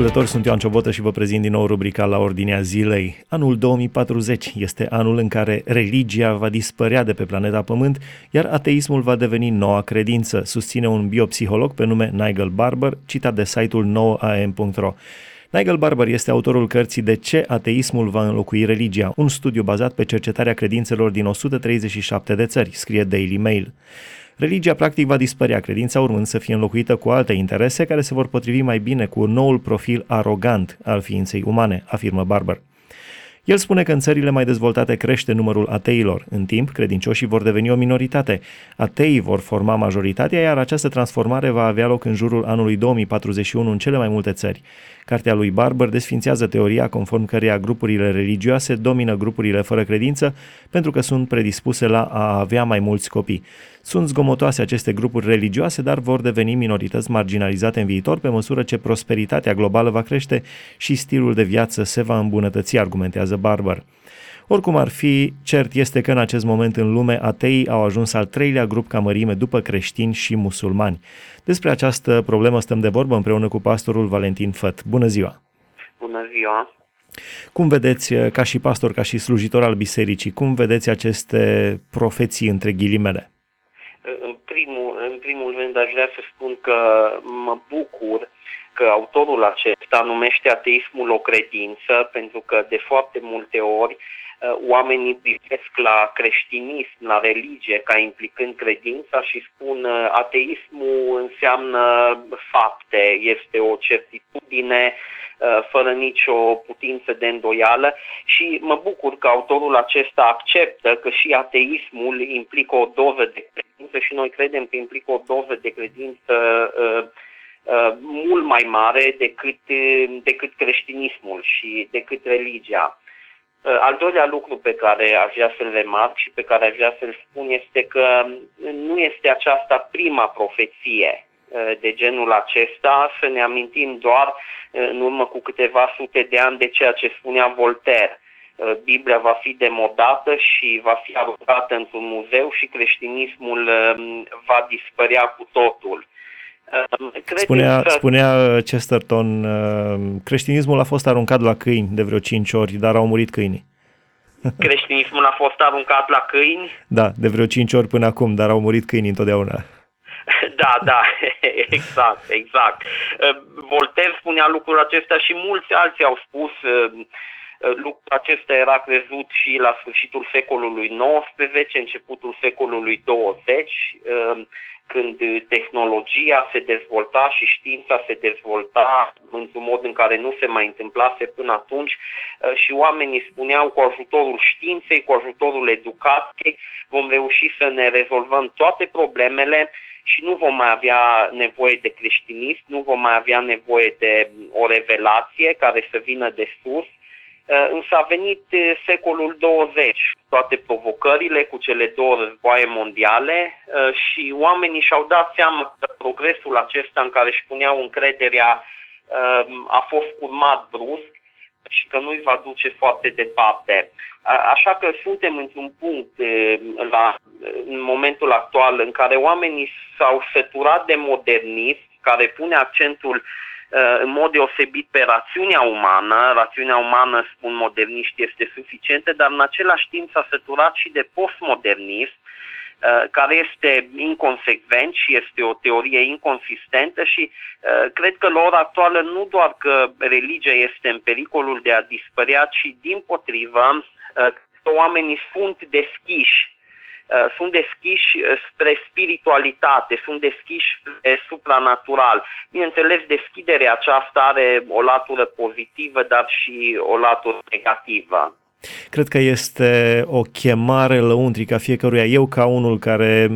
ascultători, sunt Ioan Ciobotă și vă prezint din nou rubrica la ordinea zilei. Anul 2040 este anul în care religia va dispărea de pe planeta Pământ, iar ateismul va deveni noua credință, susține un biopsiholog pe nume Nigel Barber, citat de site-ul 9am.ro. Nigel Barber este autorul cărții De ce ateismul va înlocui religia, un studiu bazat pe cercetarea credințelor din 137 de țări, scrie Daily Mail. Religia practic va dispărea, credința urmând să fie înlocuită cu alte interese care se vor potrivi mai bine cu noul profil arogant al ființei umane, afirmă Barber. El spune că în țările mai dezvoltate crește numărul ateilor. În timp, credincioșii vor deveni o minoritate. Ateii vor forma majoritatea, iar această transformare va avea loc în jurul anului 2041 în cele mai multe țări. Cartea lui Barber desfințează teoria conform căreia grupurile religioase domină grupurile fără credință pentru că sunt predispuse la a avea mai mulți copii. Sunt zgomotoase aceste grupuri religioase, dar vor deveni minorități marginalizate în viitor pe măsură ce prosperitatea globală va crește și stilul de viață se va îmbunătăți, argumentează Barber. Oricum ar fi, cert este că în acest moment în lume ateii au ajuns al treilea grup ca mărime după creștini și musulmani. Despre această problemă stăm de vorbă împreună cu pastorul Valentin Făt. Bună ziua! Bună ziua! Cum vedeți, ca și pastor, ca și slujitor al bisericii, cum vedeți aceste profeții între ghilimele? În primul, în primul rând aș vrea să spun că mă bucur că autorul acesta numește ateismul o credință, pentru că de foarte multe ori uh, oamenii privesc la creștinism, la religie, ca implicând credința și spun uh, ateismul înseamnă fapte, este o certitudine uh, fără nicio putință de îndoială și mă bucur că autorul acesta acceptă că și ateismul implică o dovă de credință și noi credem că implică o dovă de credință uh, Uh, mult mai mare decât, uh, decât creștinismul și decât religia. Uh, al doilea lucru pe care aș vrea să-l remarc și pe care aș vrea să-l spun este că nu este aceasta prima profeție de genul acesta, să ne amintim doar în urmă cu câteva sute de ani de ceea ce spunea Voltaire. Biblia va fi demodată și va fi aruncată într-un muzeu și creștinismul va dispărea cu totul. Spunea, că... spunea Chesterton, uh, creștinismul a fost aruncat la câini de vreo cinci ori, dar au murit câinii. Creștinismul a fost aruncat la câini? Da, de vreo cinci ori până acum, dar au murit câinii întotdeauna. Da, da, exact, exact. Uh, Voltaire spunea lucrul acesta și mulți alții au spus uh, lucrul acesta era crezut și la sfârșitul secolului XIX, începutul secolului 20 când tehnologia se dezvolta și știința se dezvolta într-un mod în care nu se mai întâmplase până atunci uh, și oamenii spuneau cu ajutorul științei, cu ajutorul educației, vom reuși să ne rezolvăm toate problemele și nu vom mai avea nevoie de creștinism, nu vom mai avea nevoie de o revelație care să vină de sus, Uh, însă a venit uh, secolul 20, toate provocările cu cele două războaie mondiale uh, și oamenii și-au dat seama că progresul acesta în care își puneau încrederea a fost urmat brusc și că nu-i va duce foarte departe. Așa că suntem într-un punct la, în momentul actual în care oamenii s-au săturat de modernism, care pune accentul uh, Uh, în mod deosebit pe rațiunea umană. Rațiunea umană, spun moderniști, este suficientă, dar în același timp s-a săturat și de postmodernism, uh, care este inconsecvent și este o teorie inconsistentă și uh, cred că la ora actuală nu doar că religia este în pericolul de a dispărea, ci din potrivă oamenii sunt deschiși Uh, sunt deschiși uh, spre spiritualitate, sunt deschiși spre supranatural. Bineînțeles, deschiderea aceasta are o latură pozitivă, dar și o latură negativă. Cred că este o chemare lăuntrică a fiecăruia. Eu, ca unul care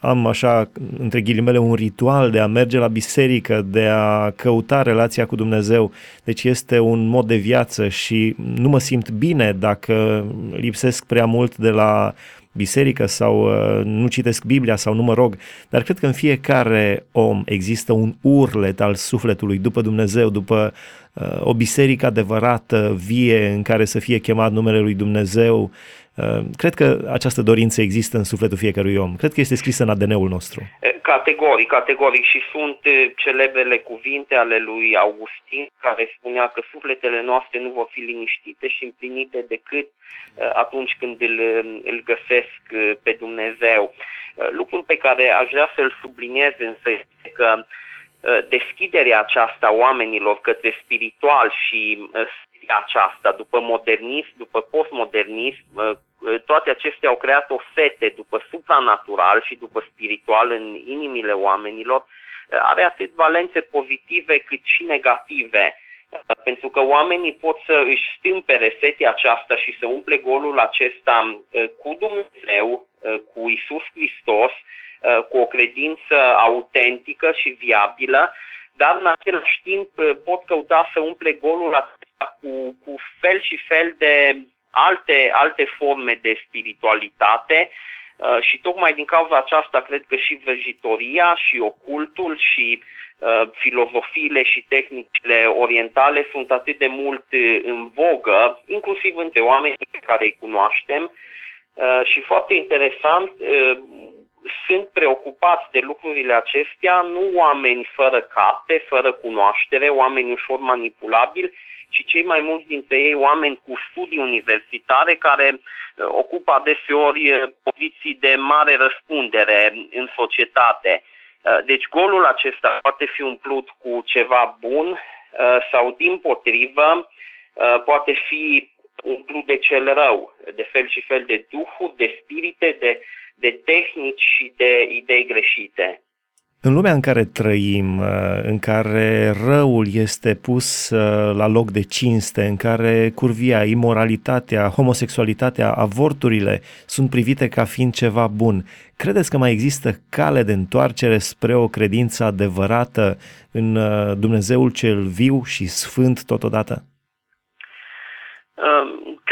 am așa, între ghilimele, un ritual de a merge la biserică, de a căuta relația cu Dumnezeu, deci este un mod de viață și nu mă simt bine dacă lipsesc prea mult de la biserică sau uh, nu citesc Biblia sau nu mă rog, dar cred că în fiecare om există un urlet al sufletului după Dumnezeu, după uh, o biserică adevărată, vie, în care să fie chemat numele lui Dumnezeu. Uh, cred că această dorință există în sufletul fiecărui om. Cred că este scrisă în ADN-ul nostru. Categoric, categoric și sunt celebrele cuvinte ale lui Augustin care spunea că sufletele noastre nu vor fi liniștite și împlinite decât atunci când îl, îl găsesc pe Dumnezeu. Lucrul pe care aș vrea să-l subliniez însă este că deschiderea aceasta a oamenilor către spiritual și aceasta după modernism, după postmodernism, toate acestea au creat o sete după supranatural și după spiritual în inimile oamenilor, are atât valențe pozitive cât și negative. Pentru că oamenii pot să își stâmpere setea aceasta și să umple golul acesta cu Dumnezeu, cu Isus Hristos, cu o credință autentică și viabilă, dar în același timp pot căuta să umple golul acesta cu, cu fel și fel de alte, alte forme de spiritualitate uh, și tocmai din cauza aceasta cred că și vrăjitoria și ocultul și uh, filozofiile și tehnicile orientale sunt atât de mult uh, în vogă, inclusiv între oamenii pe care îi cunoaștem și foarte interesant, sunt preocupați de lucrurile acestea nu oameni fără capte, fără cunoaștere, oameni ușor manipulabili, ci cei mai mulți dintre ei oameni cu studii universitare care uh, ocupă adeseori uh, poziții de mare răspundere în societate. Uh, deci golul acesta poate fi umplut cu ceva bun sau din potrivă poate fi umplut de cel rău, de fel și fel de duhuri, de spirite, de, de tehnici și de idei greșite. În lumea în care trăim, uh, în care răul este pus uh, la loc de cinste, în care curvia, imoralitatea, homosexualitatea, avorturile sunt privite ca fiind ceva bun, credeți că mai există cale de întoarcere spre o credință adevărată în uh, Dumnezeul cel viu și sfânt totodată?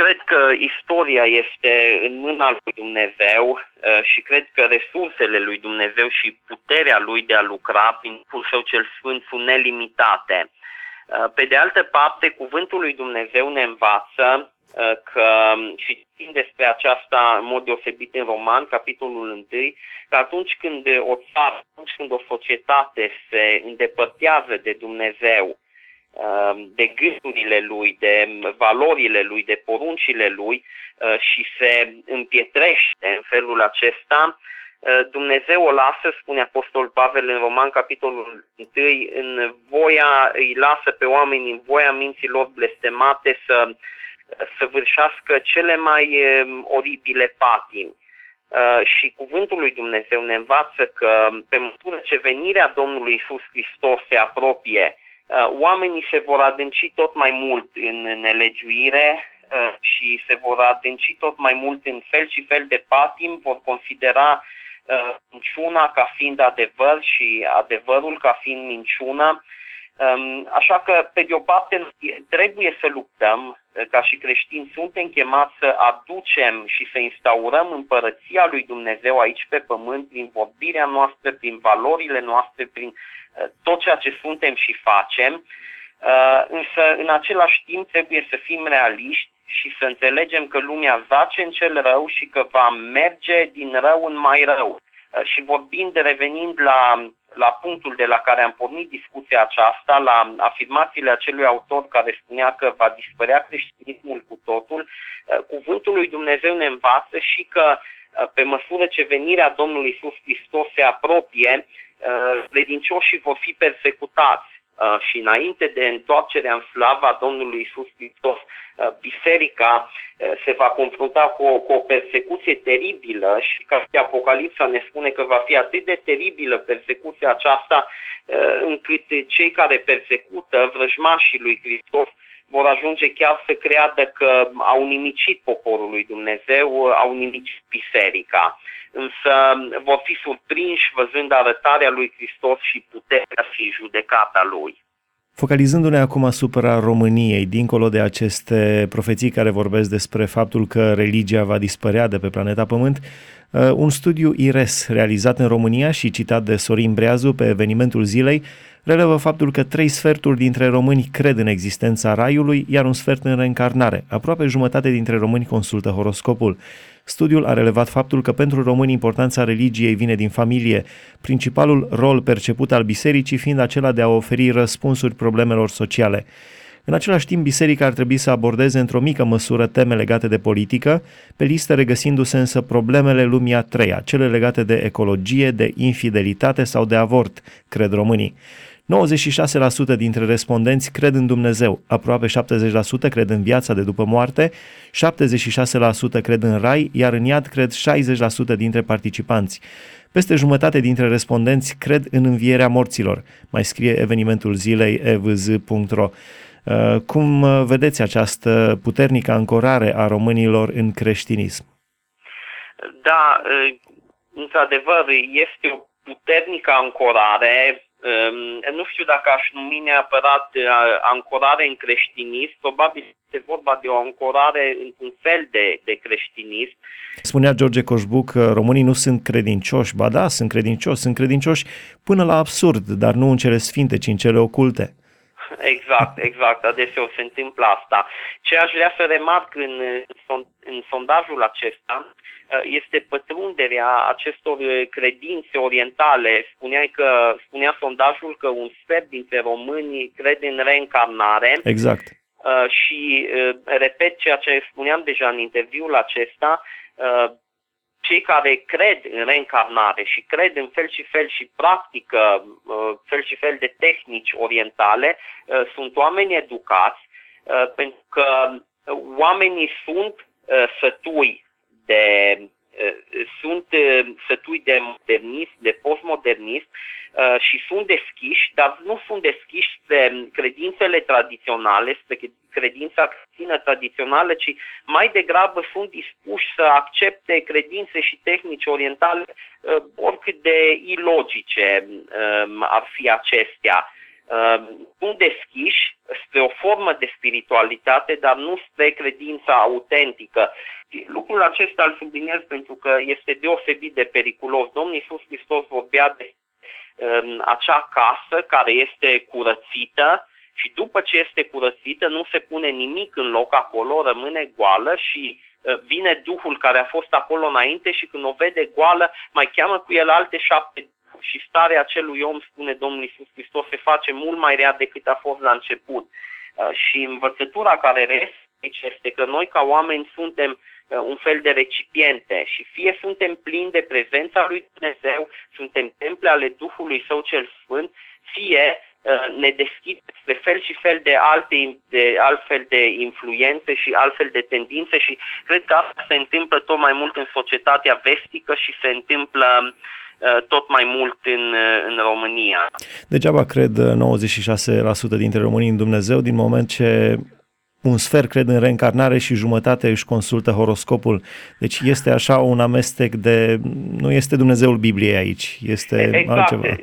Cred că istoria este în mâna lui Dumnezeu uh, și cred că resursele lui Dumnezeu și puterea lui de a lucra prin Duhul Său cel Sfânt sunt nelimitate. Uh, pe de altă parte, cuvântul lui Dumnezeu ne învață uh, că, și știm despre aceasta în mod deosebit în Roman, capitolul 1, că atunci când o țară, atunci când o societate se îndepărtează de Dumnezeu, Um, de gândurile lui, de valorile lui, de poruncile lui uh, și se împietrește în felul acesta, uh, Dumnezeu o lasă, spune Apostol Pavel în Roman, capitolul 1, în voia, îi lasă pe oameni în voia minților blestemate să, să vârșească cele mai um, oribile patimi. Uh, și cuvântul lui Dumnezeu ne învață că pe măsură ce venirea Domnului Isus Hristos se apropie, Uh, oamenii se vor adânci tot mai mult în nelegiuire uh, și se vor adânci tot mai mult în fel și fel de patim, vor considera uh, minciuna ca fiind adevăr și adevărul ca fiind minciună. Um, așa că, pe de o parte, trebuie să luptăm, ca și creștini, suntem chemați să aducem și să instaurăm împărăția lui Dumnezeu aici pe pământ prin vorbirea noastră, prin valorile noastre, prin tot ceea ce suntem și facem, uh, însă în același timp trebuie să fim realiști și să înțelegem că lumea zace în cel rău și că va merge din rău în mai rău. Uh, și vorbind, revenind la, la punctul de la care am pornit discuția aceasta, la afirmațiile acelui autor care spunea că va dispărea creștinismul cu totul, uh, cuvântul lui Dumnezeu ne învață și că pe măsură ce venirea Domnului Isus Hristos se apropie, Uh, credincioșii vor fi persecutați uh, și înainte de întoarcerea în slava Domnului Isus Hristos, uh, biserica se va confrunta cu o, cu o persecuție teribilă și ca și Apocalipsa ne spune că va fi atât de teribilă persecuția aceasta încât cei care persecută vrăjmașii lui Hristos vor ajunge chiar să creadă că au nimicit poporul lui Dumnezeu, au nimicit biserica. Însă vor fi surprinși văzând arătarea lui Hristos și puterea și judecata lui. Focalizându-ne acum asupra României, dincolo de aceste profeții care vorbesc despre faptul că religia va dispărea de pe planeta Pământ, uh, un studiu IRES realizat în România și citat de Sorin Breazu pe evenimentul zilei relevă faptul că trei sferturi dintre români cred în existența raiului, iar un sfert în reîncarnare. Aproape jumătate dintre români consultă horoscopul. Studiul a relevat faptul că pentru români importanța religiei vine din familie, principalul rol perceput al bisericii fiind acela de a oferi răspunsuri problemelor sociale. În același timp, biserica ar trebui să abordeze într-o mică măsură teme legate de politică, pe listă regăsindu-se însă problemele lumii a treia, cele legate de ecologie, de infidelitate sau de avort, cred românii. 96% dintre respondenți cred în Dumnezeu, aproape 70% cred în viața de după moarte, 76% cred în rai, iar în iad cred 60% dintre participanți. Peste jumătate dintre respondenți cred în învierea morților, mai scrie evenimentul zilei evz.ro. Uh, cum vedeți această puternică ancorare a românilor în creștinism? Da, uh, într-adevăr, este o puternică ancorare Ehm, nu știu dacă aș numi neapărat uh, ancorare în creștinism, probabil este vorba de o ancorare într-un fel de, de creștinism. Spunea George Coșbuc că românii nu sunt credincioși, ba da, sunt credincioși, sunt credincioși până la absurd, dar nu în cele sfinte, ci în cele oculte. Exact, exact, adeseori se întâmplă asta. Ce aș vrea să remarc în, în sondajul acesta Uh, este pătrunderea acestor uh, credințe orientale. Spuneai că, spunea sondajul că un sfert dintre români crede în reîncarnare. Exact. Uh, și repet ceea ce spuneam deja în interviul acesta, cei care cred în reîncarnare și cred în fel și fel și practică fel și fel de tehnici orientale sunt oameni educați pentru că oamenii sunt sătui de sunt sătui de modernism, de postmodernism și sunt deschiși, dar nu sunt deschiși spre credințele tradiționale, spre credința creștină tradițională, ci mai degrabă sunt dispuși să accepte credințe și tehnici orientale oricât de ilogice ar fi acestea. Sunt deschiși spre o formă de spiritualitate, dar nu spre credința autentică. Lucrul acesta îl subliniez pentru că este deosebit de periculos. Domnul Iisus Hristos vorbea de um, acea casă care este curățită și după ce este curățită nu se pune nimic în loc acolo, rămâne goală și uh, vine Duhul care a fost acolo înainte și când o vede goală mai cheamă cu el alte șapte și starea acelui om, spune Domnul Iisus Hristos, se face mult mai rea decât a fost la început. Uh, și învățătura care reiese aici este că noi ca oameni suntem Uh, un fel de recipiente și fie suntem plini de prezența lui Dumnezeu, suntem temple ale Duhului Său cel Sfânt, fie uh, ne deschid spre fel și fel de alte de altfel de influențe și altfel de tendințe și cred că asta se întâmplă tot mai mult în societatea vestică și se întâmplă uh, tot mai mult în, în România. Degeaba cred 96% dintre românii în Dumnezeu din moment ce un sfert cred în reîncarnare și jumătate își consultă horoscopul. Deci este așa un amestec de... Nu este Dumnezeul Bibliei aici, este exact. altceva.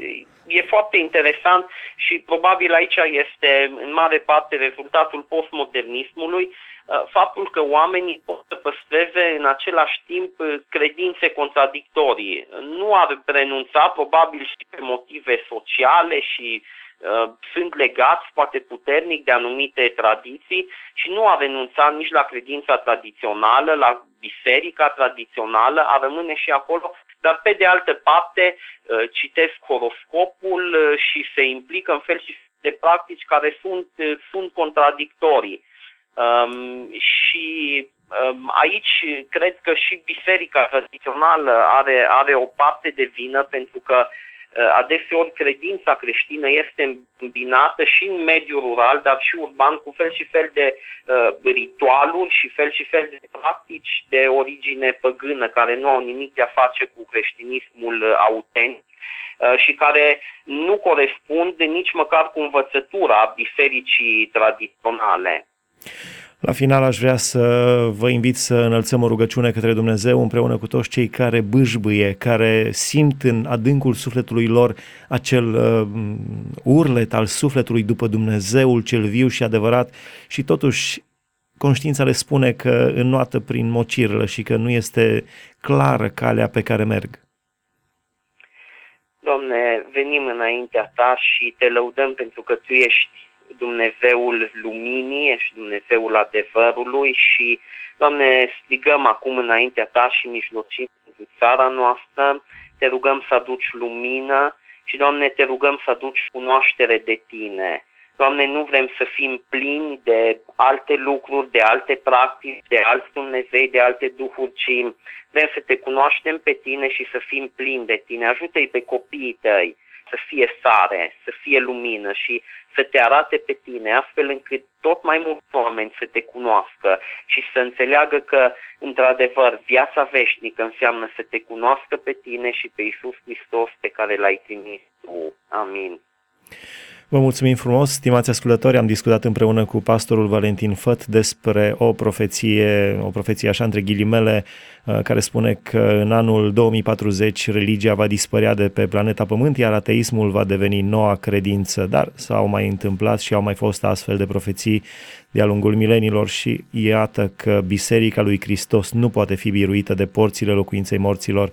E foarte interesant și probabil aici este în mare parte rezultatul postmodernismului, uh, faptul că oamenii pot să păstreze în același timp uh, credințe contradictorii. Nu ar renunța probabil și pe motive sociale și uh, Uh, sunt legați foarte puternic de anumite tradiții și nu a renunțat nici la credința tradițională, la biserica tradițională, a rămâne și acolo, dar pe de altă parte uh, citesc horoscopul uh, și se implică în fel și de practici care sunt, sunt contradictorii. Um, și um, aici cred că și biserica tradițională are, are o parte de vină pentru că uh, Uh, adeseori credința creștină este îmbinată și în mediul rural, dar și urban, cu fel și fel de uh, ritualuri și fel și fel de practici de origine păgână, care nu au nimic de a face cu creștinismul uh, autentic uh, și care nu corespund nici măcar cu învățătura bisericii tradiționale. La final aș vrea să vă invit să înălțăm o rugăciune către Dumnezeu împreună cu toți cei care bâșbâie, care simt în adâncul sufletului lor acel uh, urlet al sufletului după Dumnezeul cel viu și adevărat și totuși conștiința le spune că înnoată prin mocirlă și că nu este clară calea pe care merg. Domne, venim înaintea ta și te lăudăm pentru că tu ești Dumnezeul luminii, ești Dumnezeul adevărului și, Doamne, strigăm acum înaintea Ta și mijlocim în țara noastră, te rugăm să aduci lumină și, Doamne, te rugăm să aduci cunoaștere de Tine. Doamne, nu vrem să fim plini de alte lucruri, de alte practici, de alți Dumnezei, de alte duhuri, ci vrem să te cunoaștem pe Tine și să fim plini de Tine. Ajută-i pe copiii Tăi să fie sare, să fie lumină și să te arate pe tine, astfel încât tot mai mulți oameni să te cunoască și să înțeleagă că, într-adevăr, viața veșnică înseamnă să te cunoască pe tine și pe Isus Hristos pe care l-ai trimis tu. Amin. Vă mulțumim frumos, stimați ascultători, am discutat împreună cu pastorul Valentin Făt despre o profeție, o profeție așa între ghilimele, uh, care spune că în anul 2040 religia va dispărea de pe planeta Pământ, iar ateismul va deveni noua credință, dar s-au mai întâmplat și au mai fost astfel de profeții de-a lungul milenilor și iată că Biserica lui Hristos nu poate fi biruită de porțile locuinței morților,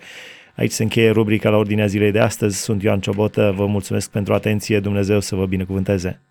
Aici se încheie rubrica la ordinea zilei de astăzi. Sunt Ioan Ciobotă, vă mulțumesc pentru atenție, Dumnezeu să vă binecuvânteze.